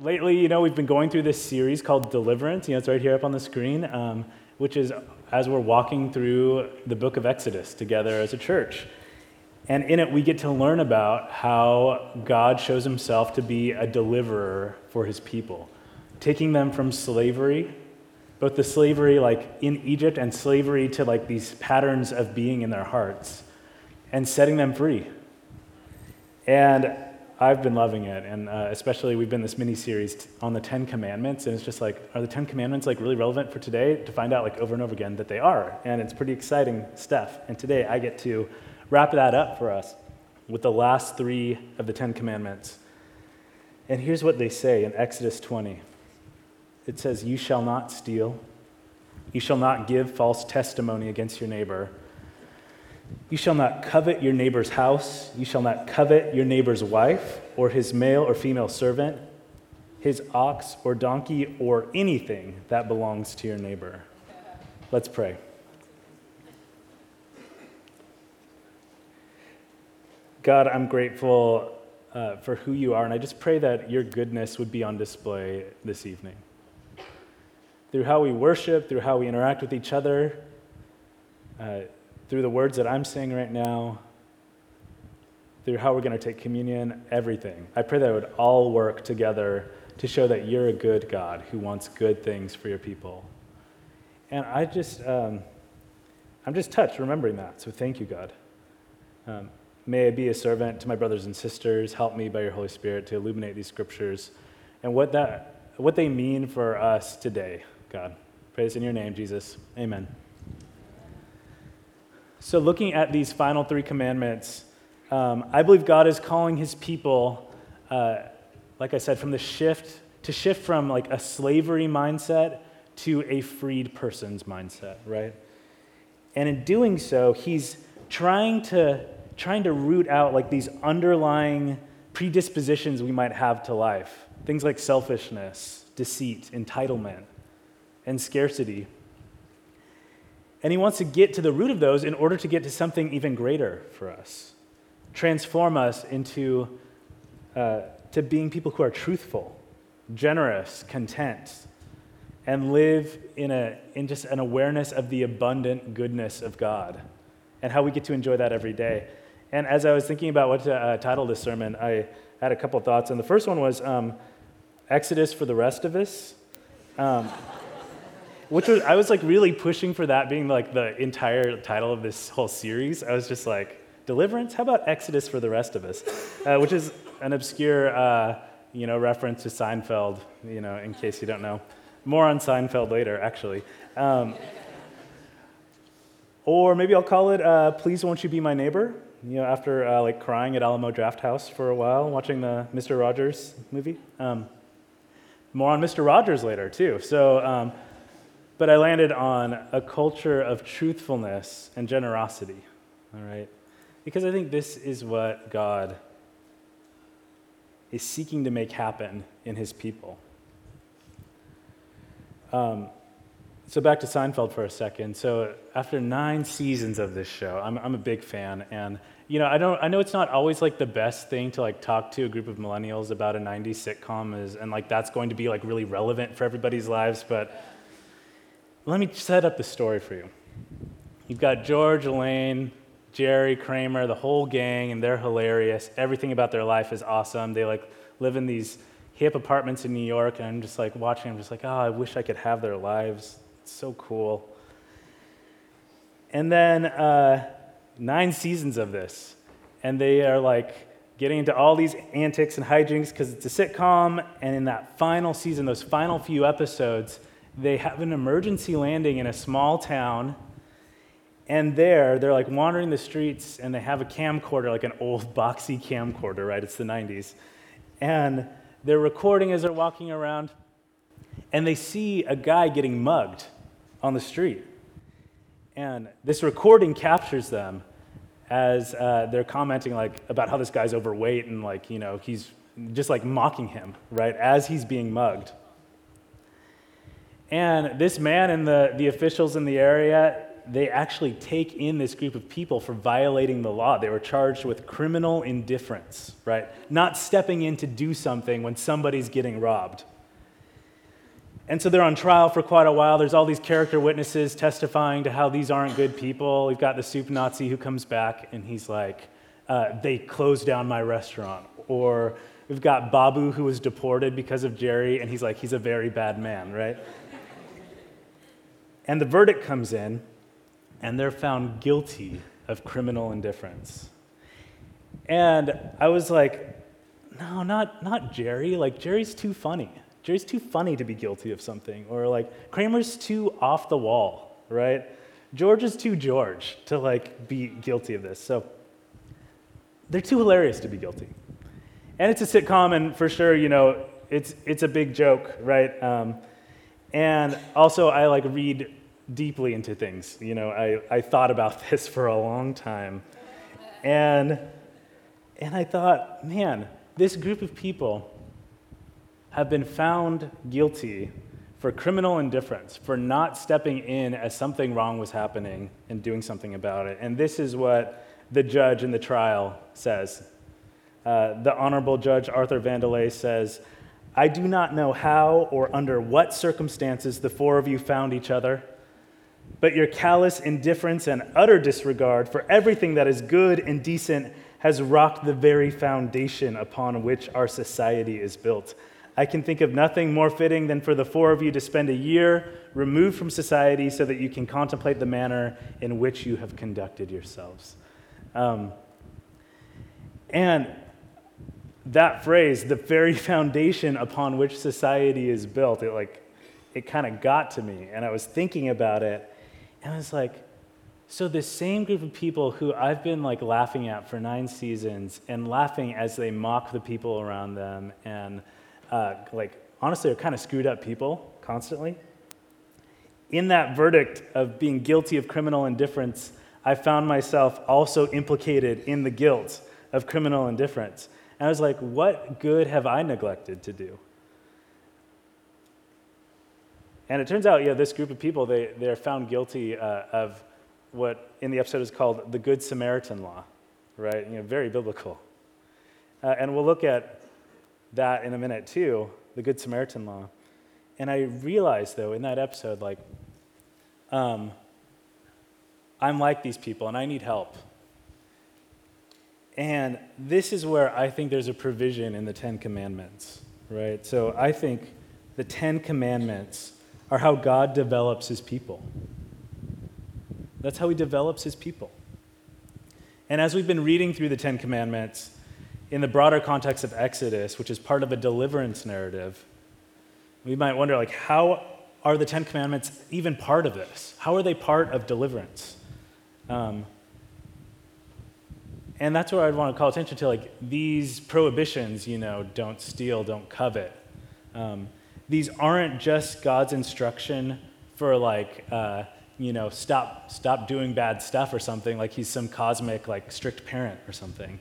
lately, you know, we've been going through this series called Deliverance. You know, it's right here up on the screen, um, which is as we're walking through the book of Exodus together as a church. And in it, we get to learn about how God shows himself to be a deliverer for his people, taking them from slavery, both the slavery like in Egypt and slavery to like these patterns of being in their hearts, and setting them free. And I've been loving it, and uh, especially we've been this mini series on the Ten Commandments, and it's just like, are the Ten Commandments like really relevant for today? To find out like over and over again that they are, and it's pretty exciting stuff. And today I get to wrap that up for us with the last three of the Ten Commandments. And here's what they say in Exodus 20. It says, "You shall not steal. You shall not give false testimony against your neighbor." You shall not covet your neighbor's house. You shall not covet your neighbor's wife, or his male or female servant, his ox or donkey, or anything that belongs to your neighbor. Let's pray. God, I'm grateful uh, for who you are, and I just pray that your goodness would be on display this evening. Through how we worship, through how we interact with each other, uh, through the words that I'm saying right now, through how we're going to take communion, everything. I pray that it would all work together to show that you're a good God who wants good things for your people. And I just, um, I'm just touched remembering that. So thank you, God. Um, may I be a servant to my brothers and sisters. Help me by your Holy Spirit to illuminate these scriptures and what, that, what they mean for us today, God. Praise in your name, Jesus. Amen. So, looking at these final three commandments, um, I believe God is calling his people, uh, like I said, from the shift to shift from like a slavery mindset to a freed person's mindset, right? And in doing so, he's trying to trying to root out like these underlying predispositions we might have to life. Things like selfishness, deceit, entitlement, and scarcity. And he wants to get to the root of those in order to get to something even greater for us. Transform us into uh, to being people who are truthful, generous, content, and live in, a, in just an awareness of the abundant goodness of God and how we get to enjoy that every day. And as I was thinking about what to uh, title this sermon, I had a couple thoughts. And the first one was um, Exodus for the rest of us. Um, which was I was like really pushing for that being like the entire title of this whole series. I was just like, deliverance? How about Exodus for the rest of us? Uh, which is an obscure, uh, you know, reference to Seinfeld. You know, in case you don't know, more on Seinfeld later, actually. Um, or maybe I'll call it uh, "Please Won't You Be My Neighbor." You know, after uh, like crying at Alamo Drafthouse for a while, watching the Mister Rogers movie. Um, more on Mr. Rogers later too. So um, but I landed on a culture of truthfulness and generosity, all right? Because I think this is what God is seeking to make happen in his people. Um, so back to Seinfeld for a second. So after nine seasons of this show, I'm, I'm a big fan, and you know, I don't. I know it's not always like the best thing to like talk to a group of millennials about a '90s sitcom, is, and like that's going to be like really relevant for everybody's lives. But let me set up the story for you. You've got George, Elaine, Jerry, Kramer, the whole gang, and they're hilarious. Everything about their life is awesome. They like live in these hip apartments in New York, and I'm just like watching. I'm just like, oh, I wish I could have their lives. It's so cool. And then uh, nine seasons of this, and they are like getting into all these antics and hijinks because it's a sitcom. And in that final season, those final few episodes, they have an emergency landing in a small town. And there, they're like wandering the streets and they have a camcorder, like an old boxy camcorder, right? It's the 90s. And they're recording as they're walking around. And they see a guy getting mugged on the street. And this recording captures them as uh, they're commenting like about how this guy's overweight and like, you know, he's just like mocking him, right, as he's being mugged. And this man and the, the officials in the area, they actually take in this group of people for violating the law. They were charged with criminal indifference, right? Not stepping in to do something when somebody's getting robbed. And so they're on trial for quite a while. There's all these character witnesses testifying to how these aren't good people. We've got the soup Nazi who comes back and he's like, uh, they closed down my restaurant. Or we've got Babu who was deported because of Jerry and he's like, he's a very bad man, right? And the verdict comes in and they're found guilty of criminal indifference. And I was like, no, not, not Jerry. Like, Jerry's too funny. Jerry's too funny to be guilty of something. Or like, Kramer's too off the wall, right? George is too George to like be guilty of this. So they're too hilarious to be guilty. And it's a sitcom, and for sure, you know, it's, it's a big joke, right? Um, and also, I like read deeply into things. You know, I, I thought about this for a long time. And, and I thought, man, this group of people have been found guilty for criminal indifference, for not stepping in as something wrong was happening and doing something about it. And this is what the judge in the trial says. Uh, the Honorable Judge Arthur Vandelay says, I do not know how or under what circumstances the four of you found each other but your callous indifference and utter disregard for everything that is good and decent has rocked the very foundation upon which our society is built. I can think of nothing more fitting than for the four of you to spend a year removed from society so that you can contemplate the manner in which you have conducted yourselves. Um, and that phrase, the very foundation upon which society is built, it like it kind of got to me. And I was thinking about it and I was like, so this same group of people who I've been like laughing at for nine seasons and laughing as they mock the people around them and uh, like honestly are kind of screwed up people constantly. In that verdict of being guilty of criminal indifference, I found myself also implicated in the guilt of criminal indifference. And I was like, what good have I neglected to do? And it turns out, yeah, this group of people, they, they're found guilty uh, of what in the episode is called the Good Samaritan law, right? You know, very biblical. Uh, and we'll look at that in a minute too, the Good Samaritan law. And I realized, though, in that episode, like, um, I'm like these people and I need help. And this is where I think there's a provision in the Ten Commandments, right? So I think the Ten Commandments are how God develops his people. That's how he develops his people. And as we've been reading through the Ten Commandments, in the broader context of Exodus, which is part of a deliverance narrative, we might wonder, like, how are the Ten Commandments even part of this? How are they part of deliverance? Um, and that's where I'd want to call attention to, like, these prohibitions, you know, don't steal, don't covet. Um, these aren't just God's instruction for like, uh, you know, stop, stop doing bad stuff or something, like he's some cosmic, like, strict parent or something.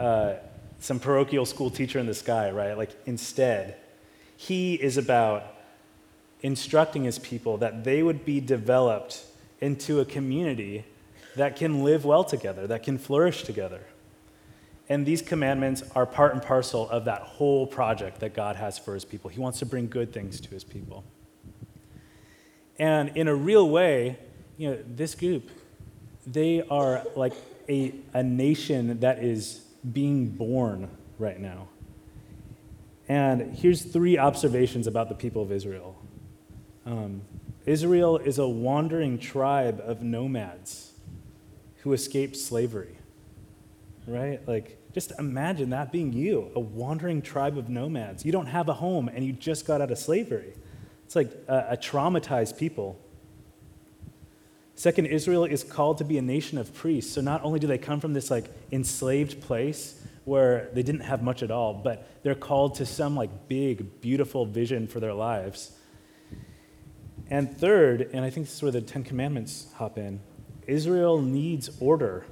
Uh, some parochial school teacher in the sky, right? Like, instead, he is about instructing his people that they would be developed into a community that can live well together, that can flourish together. And these commandments are part and parcel of that whole project that God has for his people. He wants to bring good things to his people. And in a real way, you know, this group, they are like a, a nation that is being born right now. And here's three observations about the people of Israel um, Israel is a wandering tribe of nomads who escaped slavery right? Like, just imagine that being you, a wandering tribe of nomads. You don't have a home and you just got out of slavery. It's like a, a traumatized people. Second, Israel is called to be a nation of priests. So not only do they come from this like enslaved place where they didn't have much at all, but they're called to some like big, beautiful vision for their lives. And third, and I think this is where the Ten Commandments hop in, Israel needs order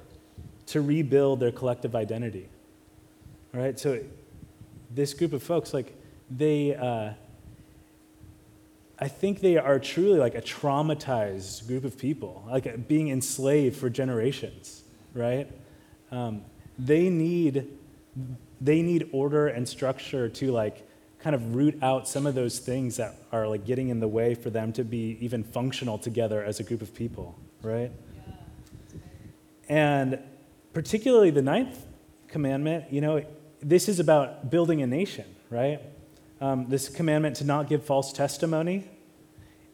to rebuild their collective identity. All right, so this group of folks, like, they, uh, I think they are truly like a traumatized group of people, like being enslaved for generations, right? Um, they need they need order and structure to like kind of root out some of those things that are like getting in the way for them to be even functional together as a group of people, right? Yeah, and particularly the ninth commandment, you know, this is about building a nation, right? Um, this commandment to not give false testimony,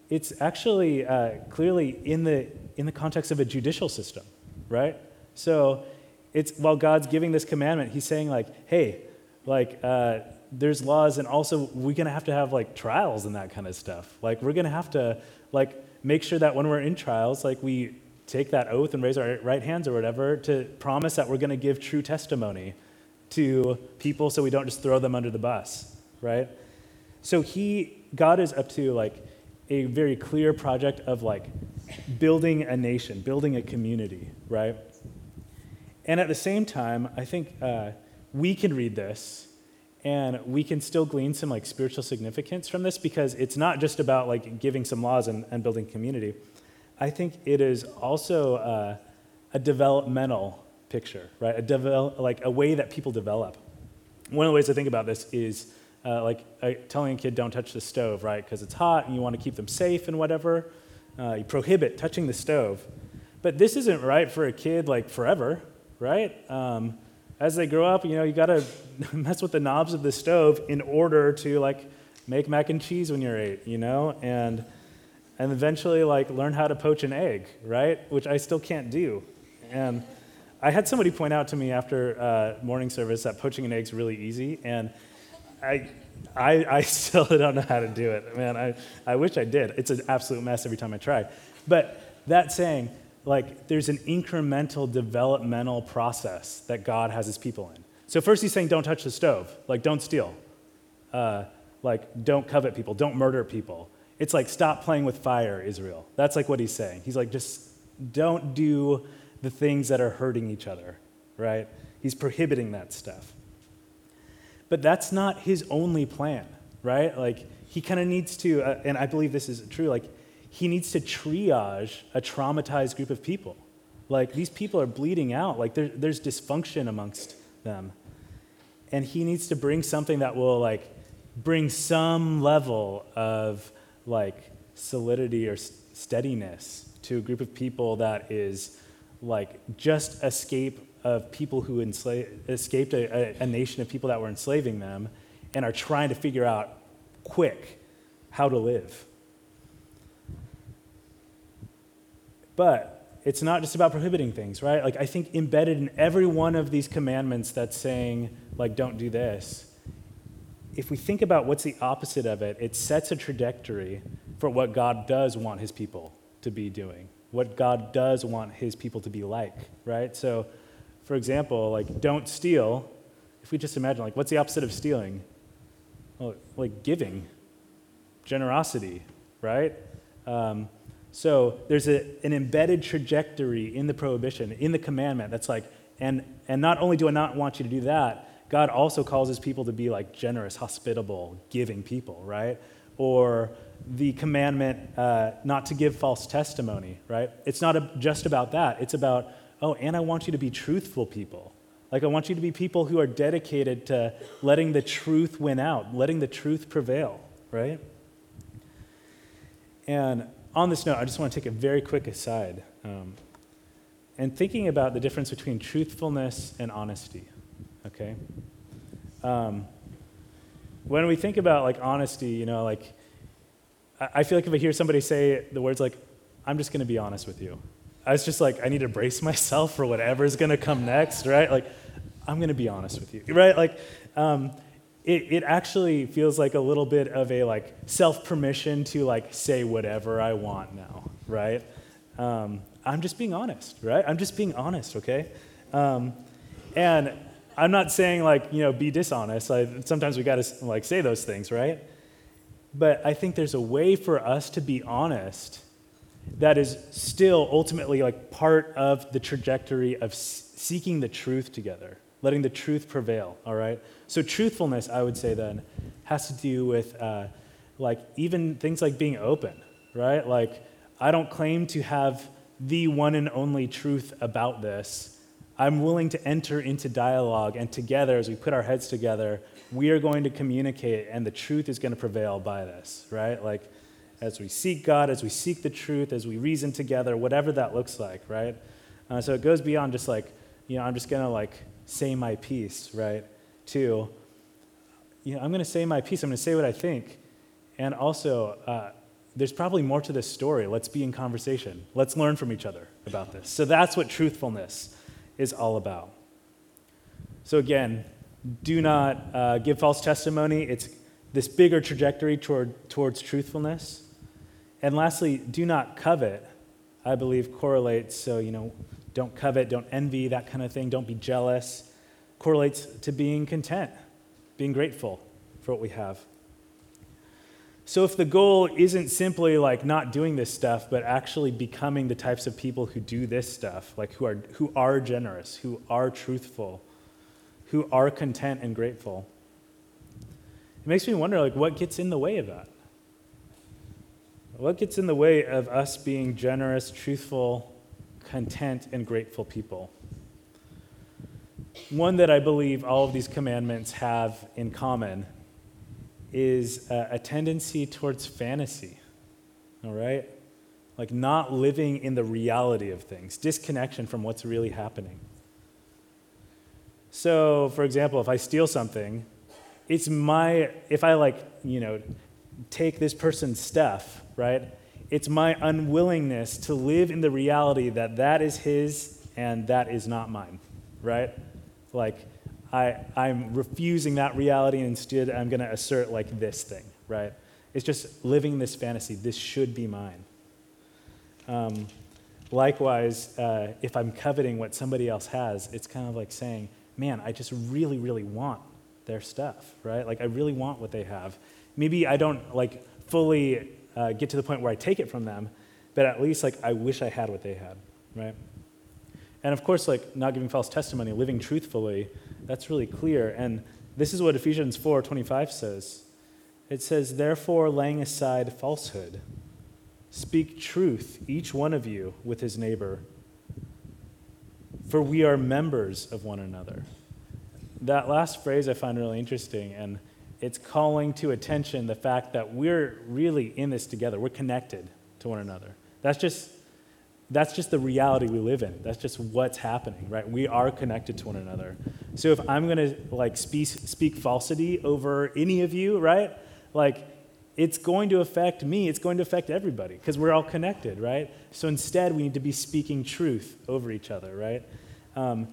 it's actually uh, clearly in the, in the context of a judicial system, right? So it's while God's giving this commandment, he's saying, like, hey, like, uh, there's laws, and also we're gonna have to have like trials and that kind of stuff. Like, we're gonna have to, like, make sure that when we're in trials, like, we take that oath and raise our right hands or whatever to promise that we're gonna give true testimony to people so we don't just throw them under the bus, right? So he, God is up to like a very clear project of like building a nation, building a community, right? And at the same time, I think uh, we can read this and we can still glean some like spiritual significance from this because it's not just about like giving some laws and, and building community. I think it is also a developmental picture, right? A develop, like a way that people develop. One of the ways I think about this is uh, like uh, telling a kid don't touch the stove, right? Because it's hot and you want to keep them safe and whatever. Uh, you prohibit touching the stove. But this isn't right for a kid like forever, right? Um, as they grow up, you know, you got to mess with the knobs of the stove in order to like make mac and cheese when you're eight, you know, and and eventually like learn how to poach an egg, right? Which I still can't do, and I had somebody point out to me after uh, morning service that poaching an egg is really easy, and I, I, I still don't know how to do it. Man, I, I wish I did. It's an absolute mess every time I try. But that saying, like, there's an incremental developmental process that God has his people in. So, first he's saying, don't touch the stove, like, don't steal, uh, like, don't covet people, don't murder people. It's like, stop playing with fire, Israel. That's like what he's saying. He's like, just don't do the things that are hurting each other, right? He's prohibiting that stuff. But that's not his only plan, right? Like, he kind of needs to, uh, and I believe this is true, like, he needs to triage a traumatized group of people. Like, these people are bleeding out, like, there, there's dysfunction amongst them. And he needs to bring something that will, like, bring some level of, like, solidity or steadiness to a group of people that is, like, just escape of people who enslaved, escaped a, a, a nation of people that were enslaving them and are trying to figure out quick how to live. But it's not just about prohibiting things, right? Like, I think embedded in every one of these commandments that's saying, like, don't do this, if we think about what's the opposite of it, it sets a trajectory for what God does want his people to be doing, what God does want his people to be like, right? So, for example, like don't steal. If we just imagine, like, what's the opposite of stealing? Well, like giving, generosity, right? Um, so there's a, an embedded trajectory in the prohibition, in the commandment that's like, and, and not only do I not want you to do that, God also calls his people to be like generous, hospitable, giving people, right? Or the commandment uh, not to give false testimony, right? It's not a, just about that. It's about oh, and I want you to be truthful people. Like, I want you to be people who are dedicated to letting the truth win out, letting the truth prevail, right? And on this note, I just want to take a very quick aside um, and thinking about the difference between truthfulness and honesty, okay? Um, when we think about like honesty, you know, like, I feel like if I hear somebody say the words like, I'm just to be honest with you, I was just like, I need to brace myself for whatever's to come next, right? Like, I'm to be honest with you, right? Like, um, it, it actually feels like a little bit of a like self permission to like say whatever I want now, right? Um, I'm just being honest, right? I'm just being honest, okay? Um, and I'm not saying like you know be dishonest. sometimes we got to like say those things, right? But I think there's a way for us to be honest that is still ultimately like part of the trajectory of seeking the truth together, letting the truth prevail, all right? So, truthfulness, I would say then, has to do with uh, like even things like being open, right? Like, I don't claim to have the one and only truth about this. I'm willing to enter into dialogue, and together, as we put our heads together, we are going to communicate, and the truth is going to prevail by this, right? Like, as we seek God, as we seek the truth, as we reason together, whatever that looks like, right? Uh, so it goes beyond just like, you know, I'm just going to like say my piece, right? To, you know, I'm going to say my piece, I'm going to say what I think. And also, uh, there's probably more to this story. Let's be in conversation. Let's learn from each other about this. So that's what truthfulness is all about. So again, do not uh, give false testimony. It's this bigger trajectory toward, towards truthfulness. And lastly, do not covet. I believe correlates, so, you know, don't covet, don't envy, that kind of thing, don't be jealous. Correlates to being content, being grateful for what we have. So, if the goal isn't simply like not doing this stuff, but actually becoming the types of people who do this stuff, like who are, who are generous, who are truthful, who are content and grateful, it makes me wonder like what gets in the way of that? What gets in the way of us being generous, truthful, content, and grateful people? One that I believe all of these commandments have in common is a, a tendency towards fantasy, all right? Like not living in the reality of things, disconnection from what's really happening. So, for example, if I steal something, it's my, if I like, you know, take this person's stuff, right? It's my unwillingness to live in the reality that that is his and that is not mine, right? Like, I, I'm refusing that reality and instead I'm going to assert like this thing, right? It's just living this fantasy. This should be mine. Um, likewise, uh, if I'm coveting what somebody else has, it's kind of like saying, man, I just really, really want their stuff, right? Like, I really want what they have. Maybe I don't like fully uh, get to the point where I take it from them, but at least like I wish I had what they had, right? And of course, like not giving false testimony, living truthfully, that's really clear. And this is what Ephesians 4:25 says. It says, "Therefore, laying aside falsehood, speak truth, each one of you, with his neighbor, for we are members of one another." That last phrase I find really interesting, and it's calling to attention the fact that we're really in this together. We're connected to one another. That's just that's just the reality we live in. That's just what's happening, right? We are connected to one another. So if I'm going to like speak, speak falsity over any of you, right? Like it's going to affect me. It's going to affect everybody because we're all connected, right? So instead, we need to be speaking truth over each other, right? Um,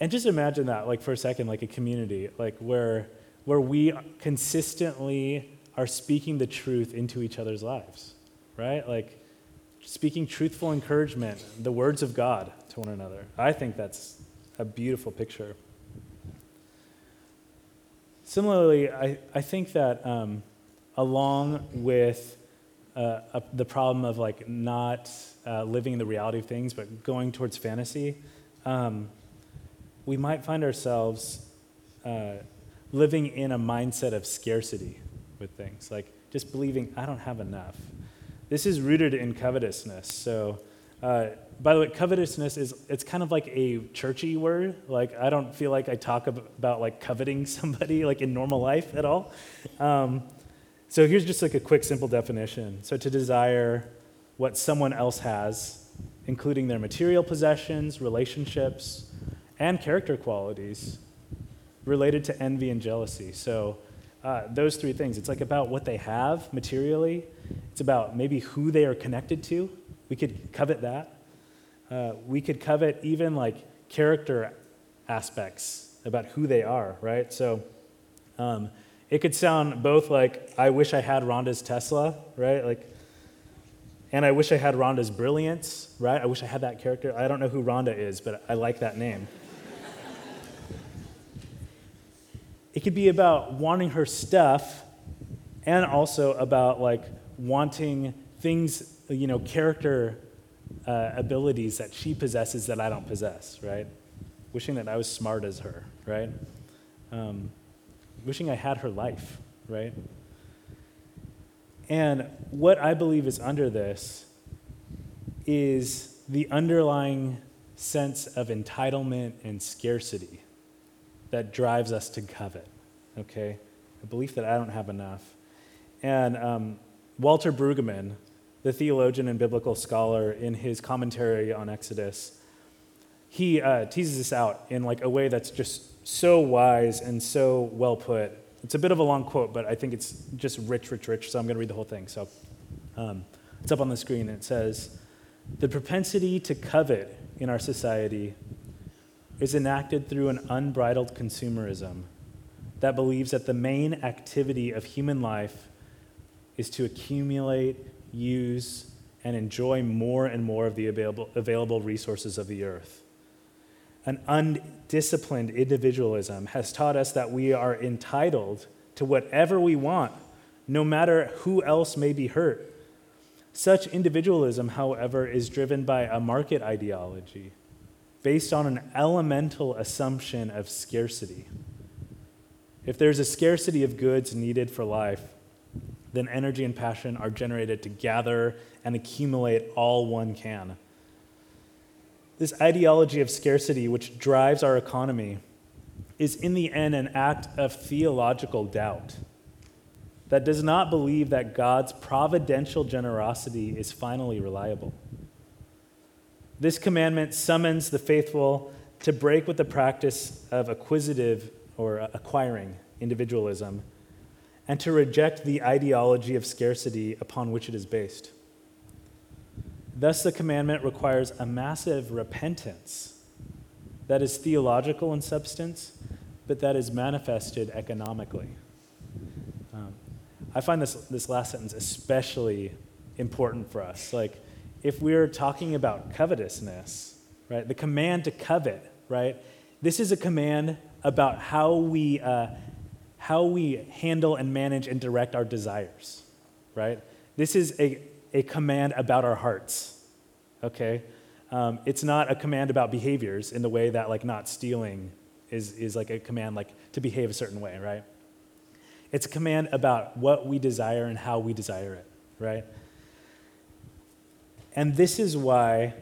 and just imagine that, like for a second, like a community, like where where we consistently are speaking the truth into each other's lives, right? Like speaking truthful encouragement, the words of God to one another. I think that's a beautiful picture. Similarly, I, I think that um, along with uh, a, the problem of like not uh, living in the reality of things, but going towards fantasy, um, we might find ourselves uh, living in a mindset of scarcity with things, like just believing, I don't have enough. This is rooted in covetousness. So, uh, by the way, covetousness is it's kind of like a churchy word. Like I don't feel like I talk about like coveting somebody like in normal life at all. Um, so here's just like a quick, simple definition. So to desire what someone else has, including their material possessions, relationships, and character qualities, related to envy and jealousy. So, uh, those three things it's like about what they have materially, it's about maybe who they are connected to. We could covet that. Uh, we could covet even like character aspects about who they are, right? So, um, it could sound both like, I wish I had Rhonda's Tesla, right? Like, and I wish I had Rhonda's brilliance, right? I wish I had that character. I don't know who Rhonda is, but I like that name. It could be about wanting her stuff and also about like wanting things, you know, character uh, abilities that she possesses that I don't possess, right? Wishing that I was smart as her, right? Um, wishing I had her life, right? And what I believe is under this is the underlying sense of entitlement and scarcity that drives us to covet, okay? A belief that I don't have enough. And um, Walter Brueggemann, the theologian and biblical scholar, in his commentary on Exodus, he uh, teases this out in like a way that's just so wise and so well put. It's a bit of a long quote, but I think it's just rich, rich, rich. So I'm going to read the whole thing. So um, it's up on the screen. And it says, "The propensity to covet in our society is enacted through an unbridled consumerism that believes that the main activity of human life is to accumulate, use, and enjoy more and more of the available, available resources of the earth. An undisciplined individualism has taught us that we are entitled to whatever we want, no matter who else may be hurt. Such individualism, however, is driven by a market ideology based on an elemental assumption of scarcity. If there's a scarcity of goods needed for life, then energy and passion are generated to gather and accumulate all one can. This ideology of scarcity, which drives our economy, is in the end an act of theological doubt that does not believe that God's providential generosity is finally reliable. This commandment summons the faithful to break with the practice of acquisitive or acquiring individualism and to reject the ideology of scarcity upon which it is based. Thus, the commandment requires a massive repentance that is theological in substance, but that is manifested economically. Um, I find this, this last sentence especially important for us. Like, if we're talking about covetousness, right, the command to covet, right, this is a command about how we, uh, how we handle and manage and direct our desires, right? This is a, a command about our hearts, okay? Um, it's not a command about behaviors in the way that, like, not stealing is, is like a command, like, to behave a certain way, right? It's a command about what we desire and how we desire it, right? And this is why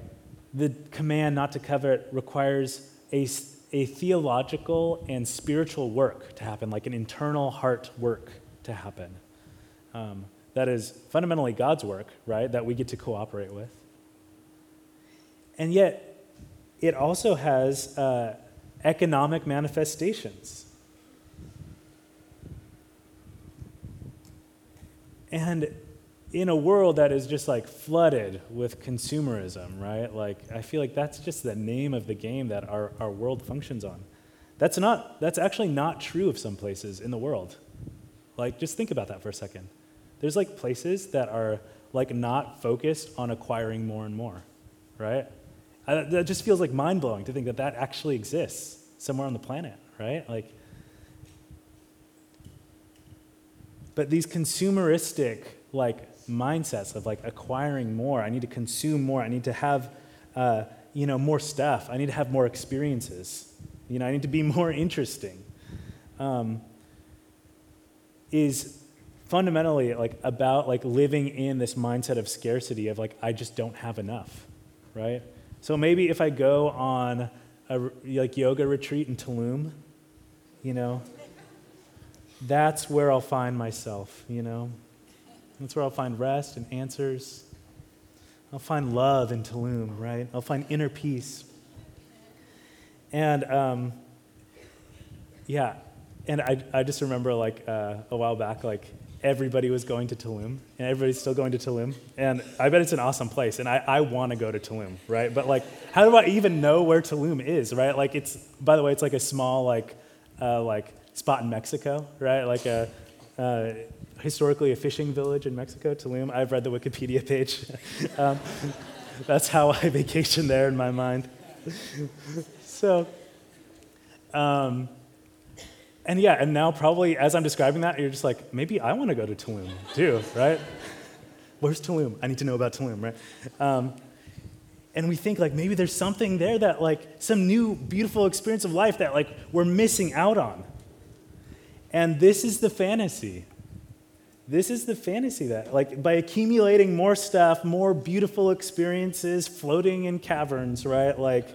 the command not to covet requires a, a theological and spiritual work to happen, like an internal heart work to happen. Um, that is fundamentally God's work, right, that we get to cooperate with. And yet, it also has uh, economic manifestations. And in a world that is just like flooded with consumerism, right? Like, I feel like that's just the name of the game that our, our world functions on. That's not, that's actually not true of some places in the world. Like, just think about that for a second. There's like places that are like not focused on acquiring more and more, right? I, that just feels like mind blowing to think that that actually exists somewhere on the planet, right? Like, but these consumeristic, like mindsets of like acquiring more. I need to consume more. I need to have, uh, you know, more stuff. I need to have more experiences. You know, I need to be more interesting. Um, is fundamentally like about like living in this mindset of scarcity of like I just don't have enough, right? So maybe if I go on a like yoga retreat in Tulum, you know, that's where I'll find myself, you know. That's where I'll find rest and answers. I'll find love in Tulum, right? I'll find inner peace. And um, yeah, and I, I just remember like uh, a while back, like everybody was going to Tulum, and everybody's still going to Tulum. And I bet it's an awesome place, and I, I want to go to Tulum, right? But like, how do I even know where Tulum is, right? Like, it's, by the way, it's like a small, like, uh, like spot in Mexico, right? Like a, uh, historically a fishing village in Mexico, Tulum. I've read the Wikipedia page. um, that's how I vacation there in my mind. so, um, and yeah, and now probably as I'm describing that, you're just like, maybe I want to go to Tulum too, right? Where's Tulum? I need to know about Tulum, right? Um, and we think like maybe there's something there that like some new beautiful experience of life that like we're missing out on. And this is the fantasy this is the fantasy that, like, by accumulating more stuff, more beautiful experiences, floating in caverns, right? Like,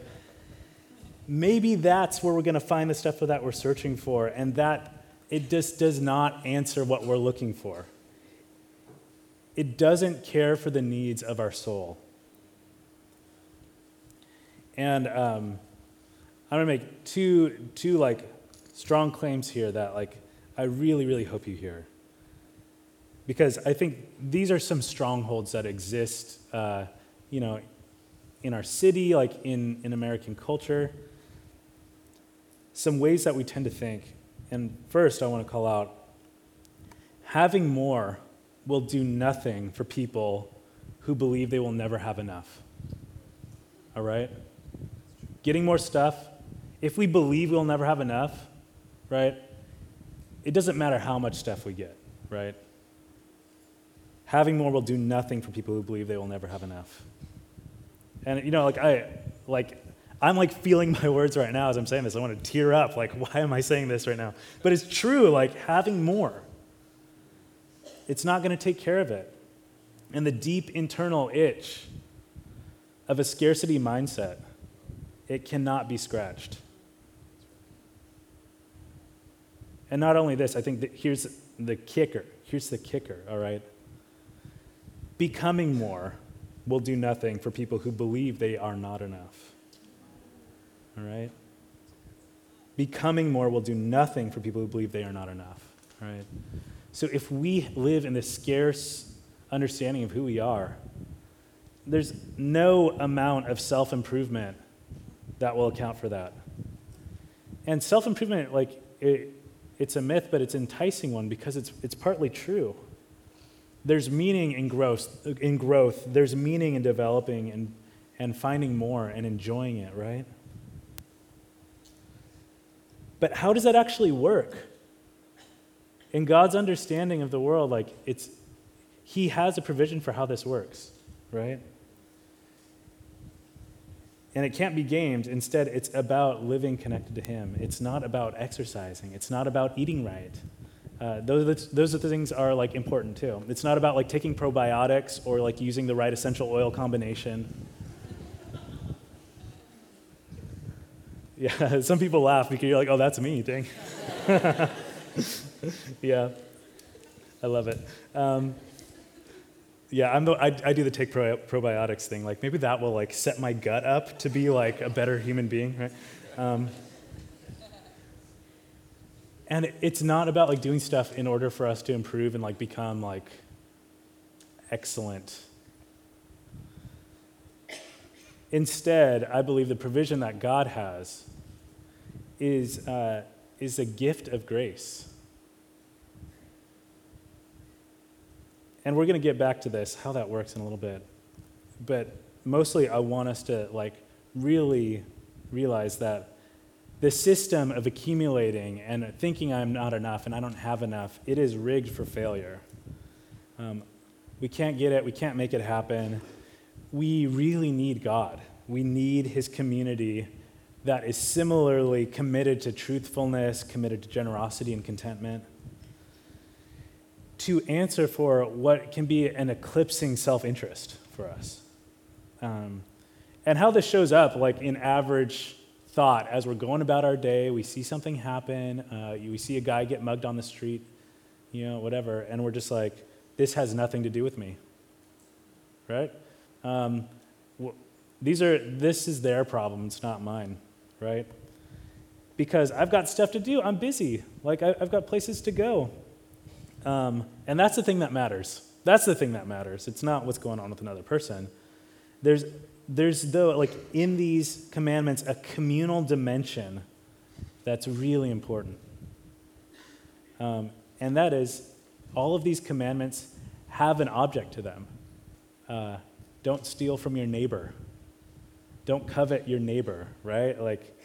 maybe that's where we're going to find the stuff that we're searching for, and that it just does not answer what we're looking for. It doesn't care for the needs of our soul. And um, I'm going to make two, two, like, strong claims here that, like, I really, really hope you hear because I think these are some strongholds that exist, uh, you know, in our city, like in, in American culture. Some ways that we tend to think. And first, I want to call out having more will do nothing for people who believe they will never have enough. All right? Getting more stuff, if we believe we'll never have enough, right? It doesn't matter how much stuff we get, right? Having more will do nothing for people who believe they will never have enough. And you know, like I like I'm like feeling my words right now as I'm saying this. I want to tear up. Like, why am I saying this right now? But it's true, like having more. It's not going to take care of it. And the deep internal itch of a scarcity mindset, it cannot be scratched. And not only this, I think that here's the kicker. Here's the kicker, all right? Becoming more will do nothing for people who believe they are not enough. All right? Becoming more will do nothing for people who believe they are not enough. All right? So if we live in this scarce understanding of who we are, there's no amount of self improvement that will account for that. And self improvement, like, it, it's a myth, but it's an enticing one because it's, it's partly true. There's meaning in growth, in growth. There's meaning in developing and, and finding more and enjoying it, right? But how does that actually work? In God's understanding of the world, like it's He has a provision for how this works, right? And it can't be gamed. Instead, it's about living connected to Him. It's not about exercising. It's not about eating right. Uh, those, those things are like important too. It's not about like taking probiotics or like using the right essential oil combination. Yeah, some people laugh because you're like, oh, that's me, dang. yeah, I love it. Um, yeah, I'm the, I, I do the take pro, probiotics thing. Like maybe that will like set my gut up to be like a better human being, right? Um, and it's not about like doing stuff in order for us to improve and like become like excellent. Instead i believe the provision that god has is, uh, is a gift of grace. And we're going to get back to this how that works in a little bit. But mostly i want us to like really realize that the system of accumulating and thinking I'm not enough and I don't have enough, it is rigged for failure. Um, we can't get it, we can't make it happen. We really need God. We need His community that is similarly committed to truthfulness, committed to generosity and contentment, to answer for what can be an eclipsing self interest for us. Um, and how this shows up, like in average thought as we're going about our day, we see something happen, uh, we see a guy get mugged on the street, you know, whatever, and we're just like, this has nothing to do with me, right? Um, these are, this is their problem, it's not mine, right? Because I've got stuff to do, I'm busy, like I, have got places to go. Um, and that's the thing that matters. That's the thing that matters. It's not what's going on with another person. There's there's though like in these commandments a communal dimension that's really important. Um, and that is all of these commandments have an object to them. Uh, don't steal from your neighbor. Don't covet your neighbor right? Like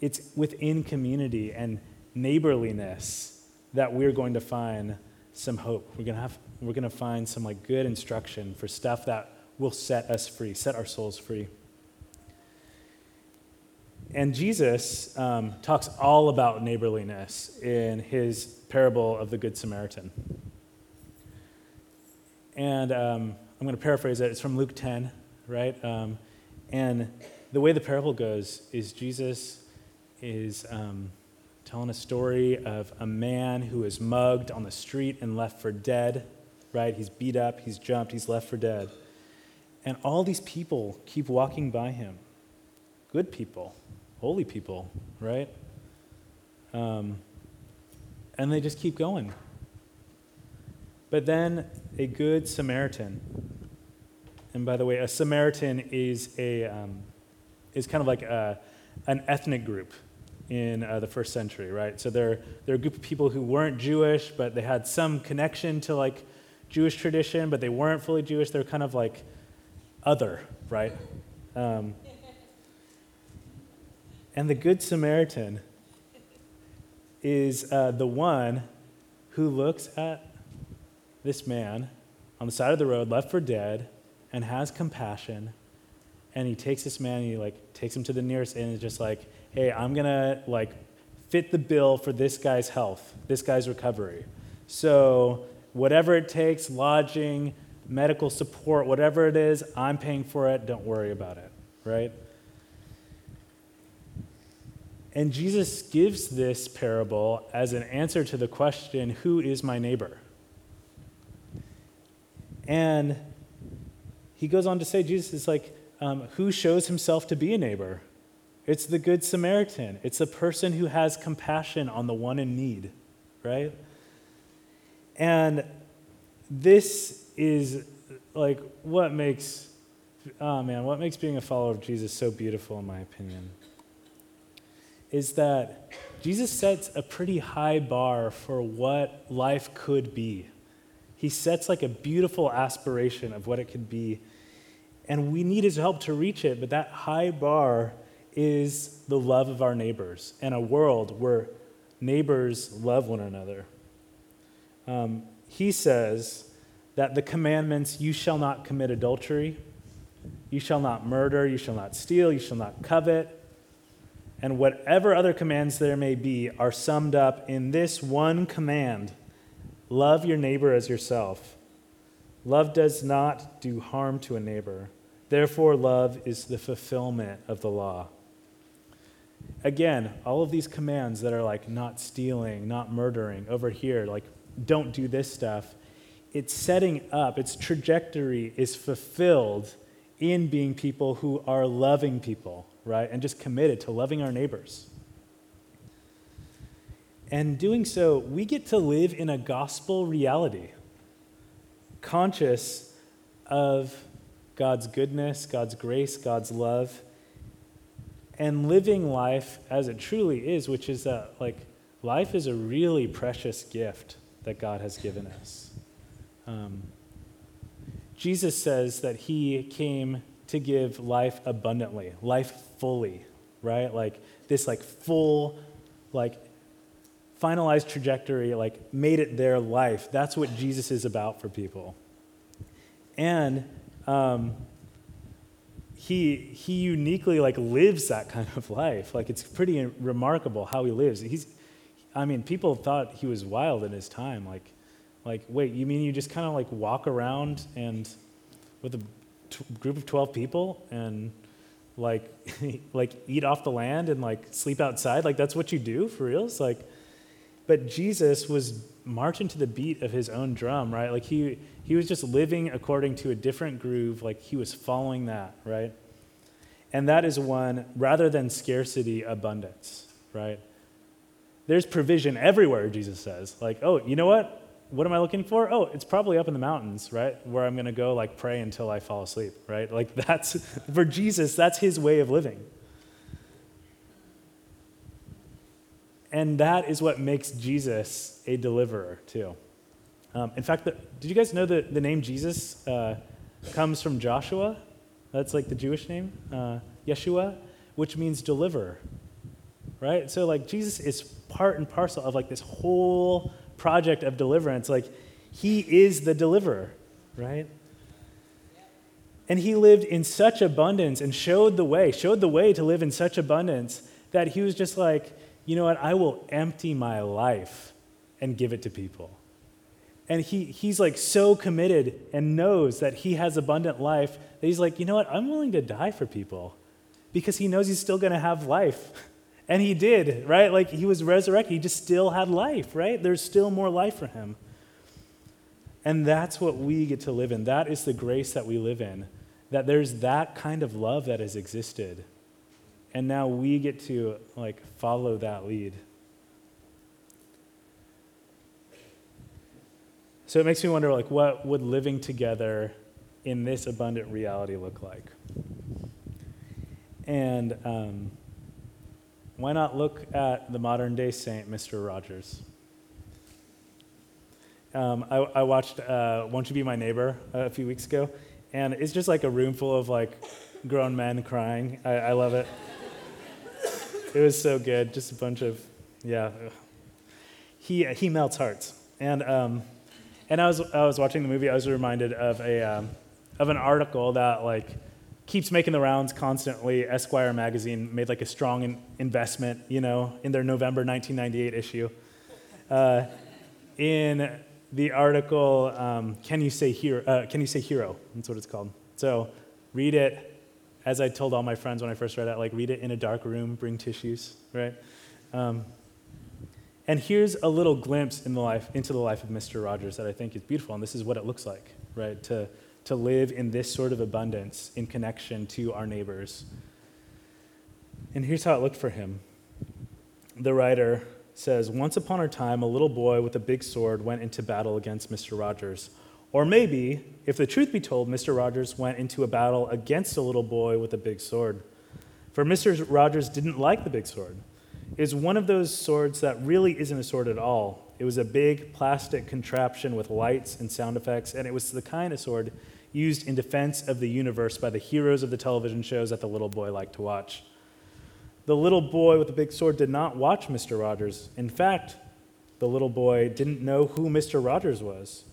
it's within community and neighborliness that we're going to find some hope. We're going to have we're going to find some like good instruction for stuff that will set us free, set our souls free. And Jesus um, talks all about neighborliness in his parable of the Good Samaritan. And um, I'm going to paraphrase it. It's from Luke 10, right? Um, and the way the parable goes is Jesus is um, telling a story of a man who is mugged on the street and left for dead, right? He's beat up, he's jumped, he's left for dead. And all these people keep walking by him. Good people, holy people, right? Um, and they just keep going. But then a good Samaritan, and by the way, a Samaritan is, a, um, is kind of like a, an ethnic group in uh, the first century, right? So they're, they're a group of people who weren't Jewish, but they had some connection to like Jewish tradition, but they weren't fully Jewish. They're kind of like other, right? Um, and the Good Samaritan is uh, the one who looks at this man on the side of the road, left for dead, and has compassion. And he takes this man and he like takes him to the nearest inn and is just like, hey, I'm gonna like fit the bill for this guy's health, this guy's recovery. So whatever it takes, lodging, medical support, whatever it is, I'm paying for it. Don't worry about it, right? And Jesus gives this parable as an answer to the question, Who is my neighbor? And he goes on to say, Jesus is like, um, Who shows himself to be a neighbor? It's the Good Samaritan. It's the person who has compassion on the one in need, right? And this is like what makes, oh man, what makes being a follower of Jesus so beautiful, in my opinion, is that Jesus sets a pretty high bar for what life could be. He sets like a beautiful aspiration of what it could be. And we need his help to reach it, but that high bar is the love of our neighbors and a world where neighbors love one another. Um, he says that the commandments you shall not commit adultery, you shall not murder, you shall not steal, you shall not covet, and whatever other commands there may be are summed up in this one command love your neighbor as yourself. Love does not do harm to a neighbor. Therefore, love is the fulfillment of the law. Again, all of these commands that are like not stealing, not murdering, over here, like don't do this stuff, it's setting up, its trajectory is fulfilled in being people who are loving people, right? And just committed to loving our neighbors. And doing so, we get to live in a gospel reality, conscious of God's goodness, God's grace, God's love, and living life as it truly is, which is that, like, life is a really precious gift that God has given us. Um, Jesus says that he came to give life abundantly, life fully, right? Like this, like full, like finalized trajectory, like made it their life. That's what Jesus is about for people. And um, he he uniquely like lives that kind of life. Like it's pretty remarkable how he lives. He's, I mean, people thought he was wild in his time. Like, like wait, you mean you just kind of like walk around and with a t- group of twelve people and like like eat off the land and like sleep outside? Like that's what you do for real? It's like, but Jesus was marching to the beat of his own drum, right? Like he he was just living according to a different groove, like he was following that, right? And that is one, rather than scarcity, abundance, right? There's provision everywhere, Jesus says. Like, oh, you know what? What am I looking for? Oh, it's probably up in the mountains, right? Where I'm going to go, like, pray until I fall asleep, right? Like, that's, for Jesus, that's his way of living. And that is what makes Jesus a deliverer, too. Um, in fact, the, did you guys know that the name Jesus uh, comes from Joshua? That's like the Jewish name, uh, Yeshua, which means deliverer, right? So, like, Jesus is part and parcel of like this whole project of deliverance. Like, he is the deliverer, right? And he lived in such abundance and showed the way, showed the way to live in such abundance that he was just like, you know what, I will empty my life and give it to people And he, he's like so committed and knows that he has abundant life that he's like, you know what? I'm willing to die for people because he knows he's still going to have life. And he did, right? Like he was resurrected. He just still had life, right? There's still more life for him. And that's what we get to live in. That is the grace that we live in. That there's that kind of love that has existed. And now we get to like follow that lead. So it makes me wonder like what would living together in this abundant reality look like? And um, why not look at the modern day saint, Mr. Rogers? Um, I, I, watched uh, Won't You Be My Neighbor a few weeks ago, and it's just like a room full of like grown men crying. I, I love it. it was so good. Just a bunch of, yeah. He, he melts hearts. And, um, and I, was, I was watching the movie, I was reminded of, a, um, of an article that like keeps making the rounds constantly. Esquire magazine made like a strong in- investment, you know, in their November 1998 issue. Uh, in the article, um, Can You Say Hero? Uh, Can You Say Hero? That's what it's called. So read it. As I told all my friends when I first read it, like read it in a dark room, bring tissues, right? Um, and here's a little glimpse in the life, into the life of Mr. Rogers that I think is beautiful, and this is what it looks like, right? To, to live in this sort of abundance in connection to our neighbors. And here's how it looked for him. The writer says, Once upon a time, a little boy with a big sword went into battle against Mr. Rogers. Or maybe, if the truth be told, Mr. Rogers went into a battle against a little boy with a big sword. For Mr. Rogers didn't like the big sword. It was one of those swords that really isn't a sword at all. It was a big plastic contraption with lights and sound effects, and it was the kind of sword used in defense of the universe by the heroes of the television shows that the little boy liked to watch. The little boy with the big sword did not watch Mr. Rogers. In fact, the little boy didn't know who Mr. Rogers was.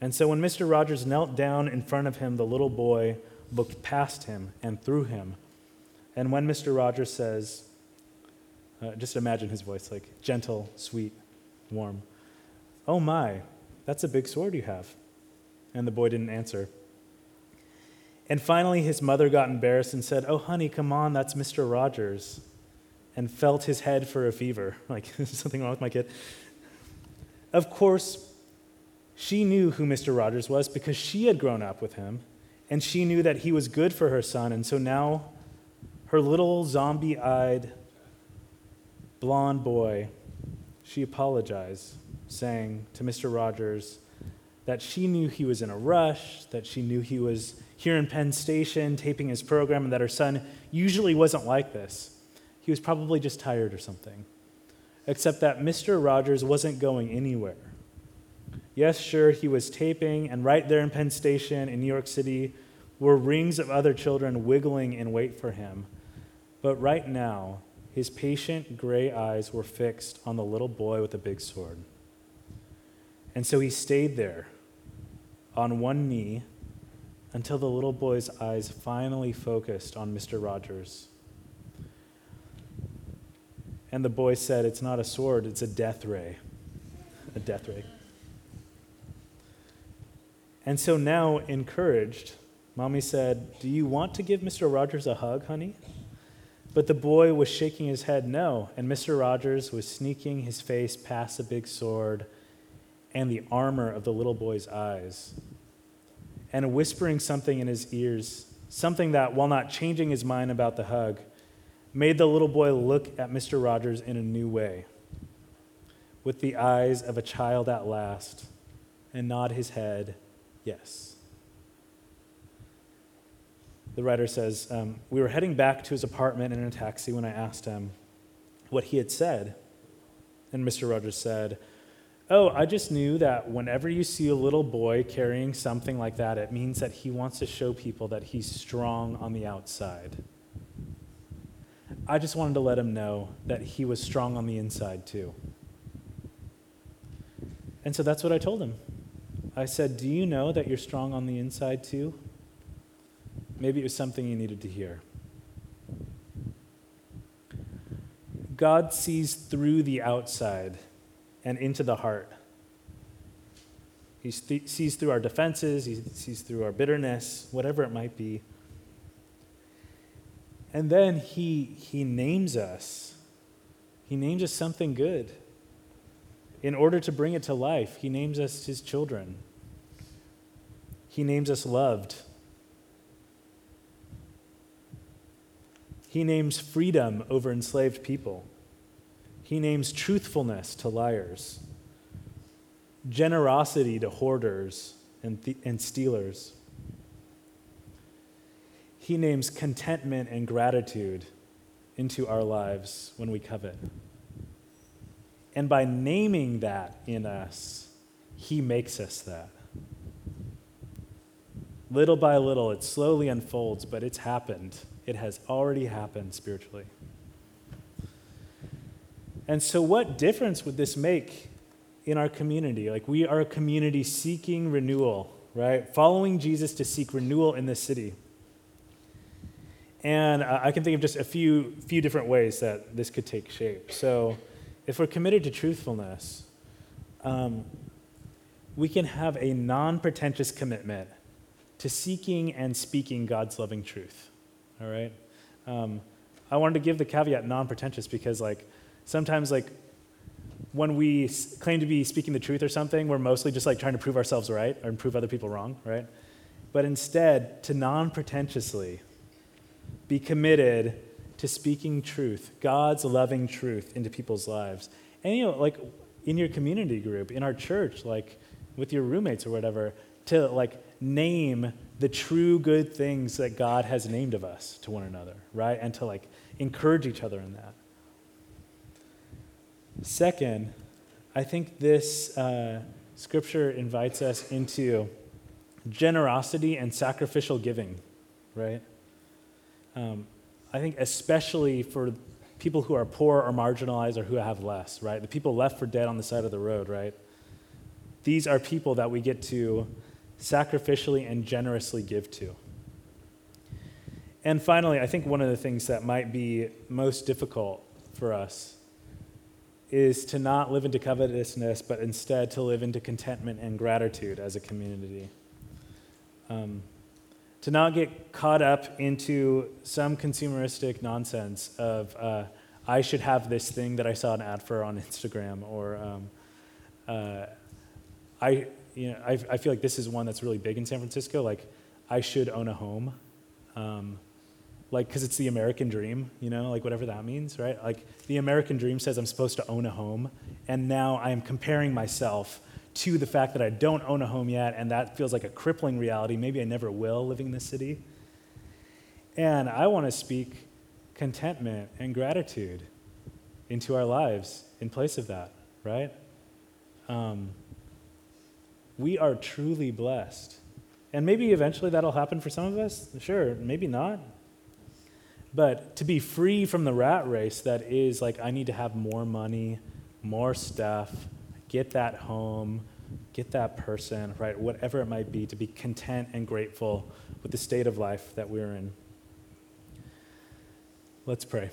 And so when Mr. Rogers knelt down in front of him, the little boy looked past him and through him. And when Mr. Rogers says, uh, just imagine his voice like gentle, sweet, warm, Oh my, that's a big sword you have. And the boy didn't answer. And finally, his mother got embarrassed and said, Oh, honey, come on, that's Mr. Rogers and felt his head for a fever. Like, something wrong with my kid. Of course, she knew who Mr. Rogers was because she had grown up with him, and she knew that he was good for her son. And so now, her little zombie eyed blonde boy, she apologized, saying to Mr. Rogers that she knew he was in a rush, that she knew he was here in Penn Station taping his program, and that her son usually wasn't like this. He was probably just tired or something. Except that Mr. Rogers wasn't going anywhere. Yes, sure, he was taping, and right there in Penn Station in New York City were rings of other children wiggling in wait for him. But right now, his patient gray eyes were fixed on the little boy with the big sword. And so he stayed there on one knee until the little boy's eyes finally focused on Mr. Rogers. And the boy said, It's not a sword, it's a death ray. A death ray. And so now, encouraged, mommy said, Do you want to give Mr. Rogers a hug, honey? But the boy was shaking his head no, and Mr. Rogers was sneaking his face past the big sword and the armor of the little boy's eyes, and whispering something in his ears, something that, while not changing his mind about the hug, made the little boy look at Mr. Rogers in a new way, with the eyes of a child at last, and nod his head, yes. The writer says, um, We were heading back to his apartment in a taxi when I asked him what he had said. And Mr. Rogers said, Oh, I just knew that whenever you see a little boy carrying something like that, it means that he wants to show people that he's strong on the outside. I just wanted to let him know that he was strong on the inside too. And so that's what I told him. I said, Do you know that you're strong on the inside too? Maybe it was something you needed to hear. God sees through the outside and into the heart. He th- sees through our defenses, He sees through our bitterness, whatever it might be. And then He, he names us. He names us something good. In order to bring it to life, He names us His children. He names us loved. He names freedom over enslaved people. He names truthfulness to liars, generosity to hoarders and, th- and stealers. He names contentment and gratitude into our lives when we covet. And by naming that in us, He makes us that. Little by little, it slowly unfolds, but it's happened. It has already happened spiritually. And so, what difference would this make in our community? Like, we are a community seeking renewal, right? Following Jesus to seek renewal in this city. And I can think of just a few, few different ways that this could take shape. So, if we're committed to truthfulness, um, we can have a non pretentious commitment to seeking and speaking God's loving truth all right? Um, I wanted to give the caveat non-pretentious because, like, sometimes, like, when we claim to be speaking the truth or something, we're mostly just like trying to prove ourselves right or prove other people wrong, right? But instead, to non-pretentiously be committed to speaking truth, God's loving truth into people's lives. And you know, like in your community group, in our church, like with your roommates or whatever, to like name the true good things that God has named of us to one another, right? And to like encourage each other in that. Second, I think this uh, scripture invites us into generosity and sacrificial giving, right? Um, I think especially for people who are poor or marginalized or who have less, right? The people left for dead on the side of the road, right? These are people that we get to sacrificially and generously give to. And finally, I think one of the things that might be most difficult for us is to not live into covetousness, but instead to live into contentment and gratitude as a community. Um, to not get caught up into some consumeristic nonsense of, uh, I should have this thing that I saw an ad for on Instagram, or um, uh, I, you know, I, I feel like this is one that's really big in San Francisco. Like, I should own a home. Um, like, because it's the American dream, you know, like whatever that means, right? Like, the American dream says I'm supposed to own a home, and now I am comparing myself to the fact that I don't own a home yet, and that feels like a crippling reality. Maybe I never will living in this city. And I want to speak contentment and gratitude into our lives in place of that, right? Um, we are truly blessed. And maybe eventually that'll happen for some of us. Sure, maybe not. But to be free from the rat race that is like, I need to have more money, more stuff, get that home, get that person, right? Whatever it might be, to be content and grateful with the state of life that we're in. Let's pray.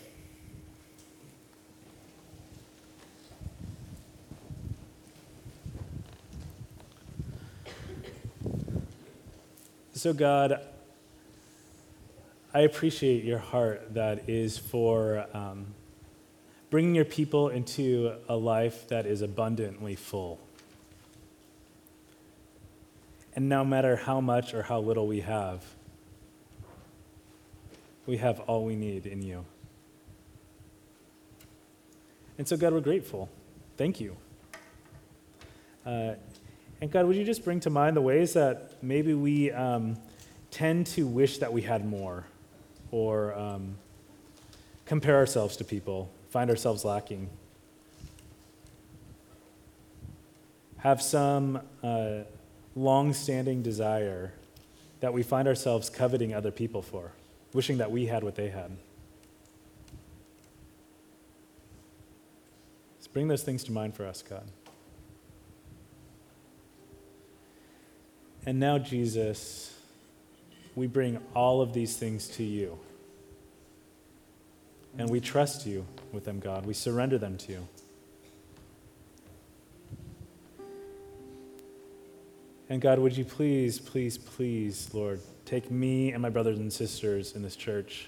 So, God, I appreciate your heart that is for um, bringing your people into a life that is abundantly full. And no matter how much or how little we have, we have all we need in you. And so, God, we're grateful. Thank you. Uh, and God, would you just bring to mind the ways that maybe we um, tend to wish that we had more or um, compare ourselves to people, find ourselves lacking? Have some uh, long standing desire that we find ourselves coveting other people for, wishing that we had what they had. Let's bring those things to mind for us, God. And now, Jesus, we bring all of these things to you. And we trust you with them, God. We surrender them to you. And God, would you please, please, please, Lord, take me and my brothers and sisters in this church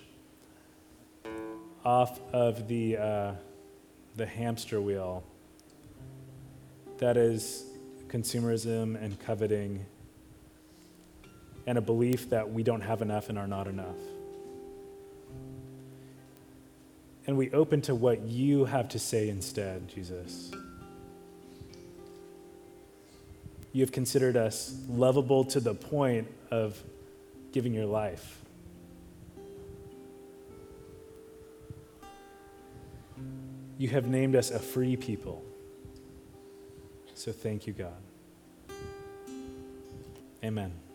off of the, uh, the hamster wheel that is consumerism and coveting and a belief that we don't have enough and are not enough. And we open to what you have to say instead, Jesus. You have considered us lovable to the point of giving your life. You have named us a free people. So thank you, God. Amen.